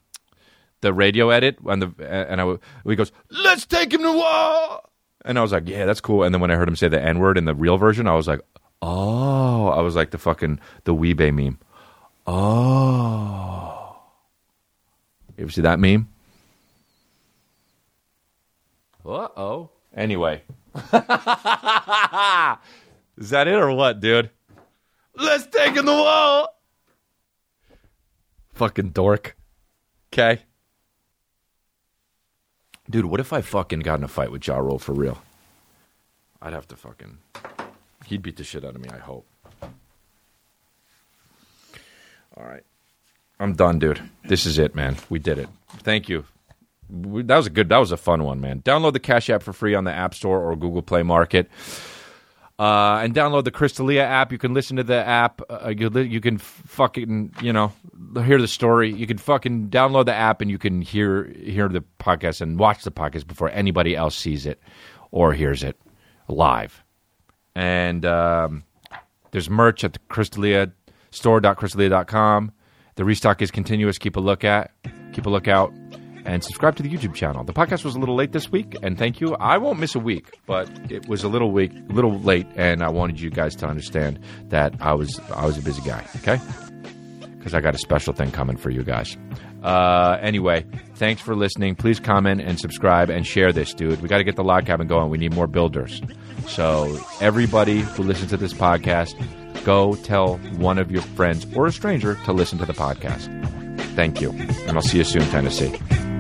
the radio edit and the and I would he goes let's take him to war and I was like yeah that's cool and then when I heard him say the N word in the real version I was like oh I was like the fucking the Weebay meme oh you ever see that meme uh oh anyway is that it or what dude let's take him the wall. Fucking dork. Okay. Dude, what if I fucking got in a fight with Ja Rule for real? I'd have to fucking. He'd beat the shit out of me, I hope. All right. I'm done, dude. This is it, man. We did it. Thank you. That was a good, that was a fun one, man. Download the Cash App for free on the App Store or Google Play Market. Uh, and download the Chris D'Elia app. You can listen to the app. Uh, you, you can fucking you know hear the story. You can fucking download the app and you can hear hear the podcast and watch the podcast before anybody else sees it or hears it live. And um, there's merch at the Crystalia store.chrisdelia.com. The restock is continuous. Keep a look at, keep a lookout, and subscribe to the YouTube channel. The podcast was a little late this week, and thank you. I won't miss a week, but it was a little week, little late, and I wanted you guys to understand that I was I was a busy guy. Okay, because I got a special thing coming for you guys. Uh, anyway, thanks for listening. Please comment and subscribe and share this, dude. We got to get the log cabin going. We need more builders. So everybody who listens to this podcast, go tell one of your friends or a stranger to listen to the podcast. Thank you, and I'll see you soon, Tennessee.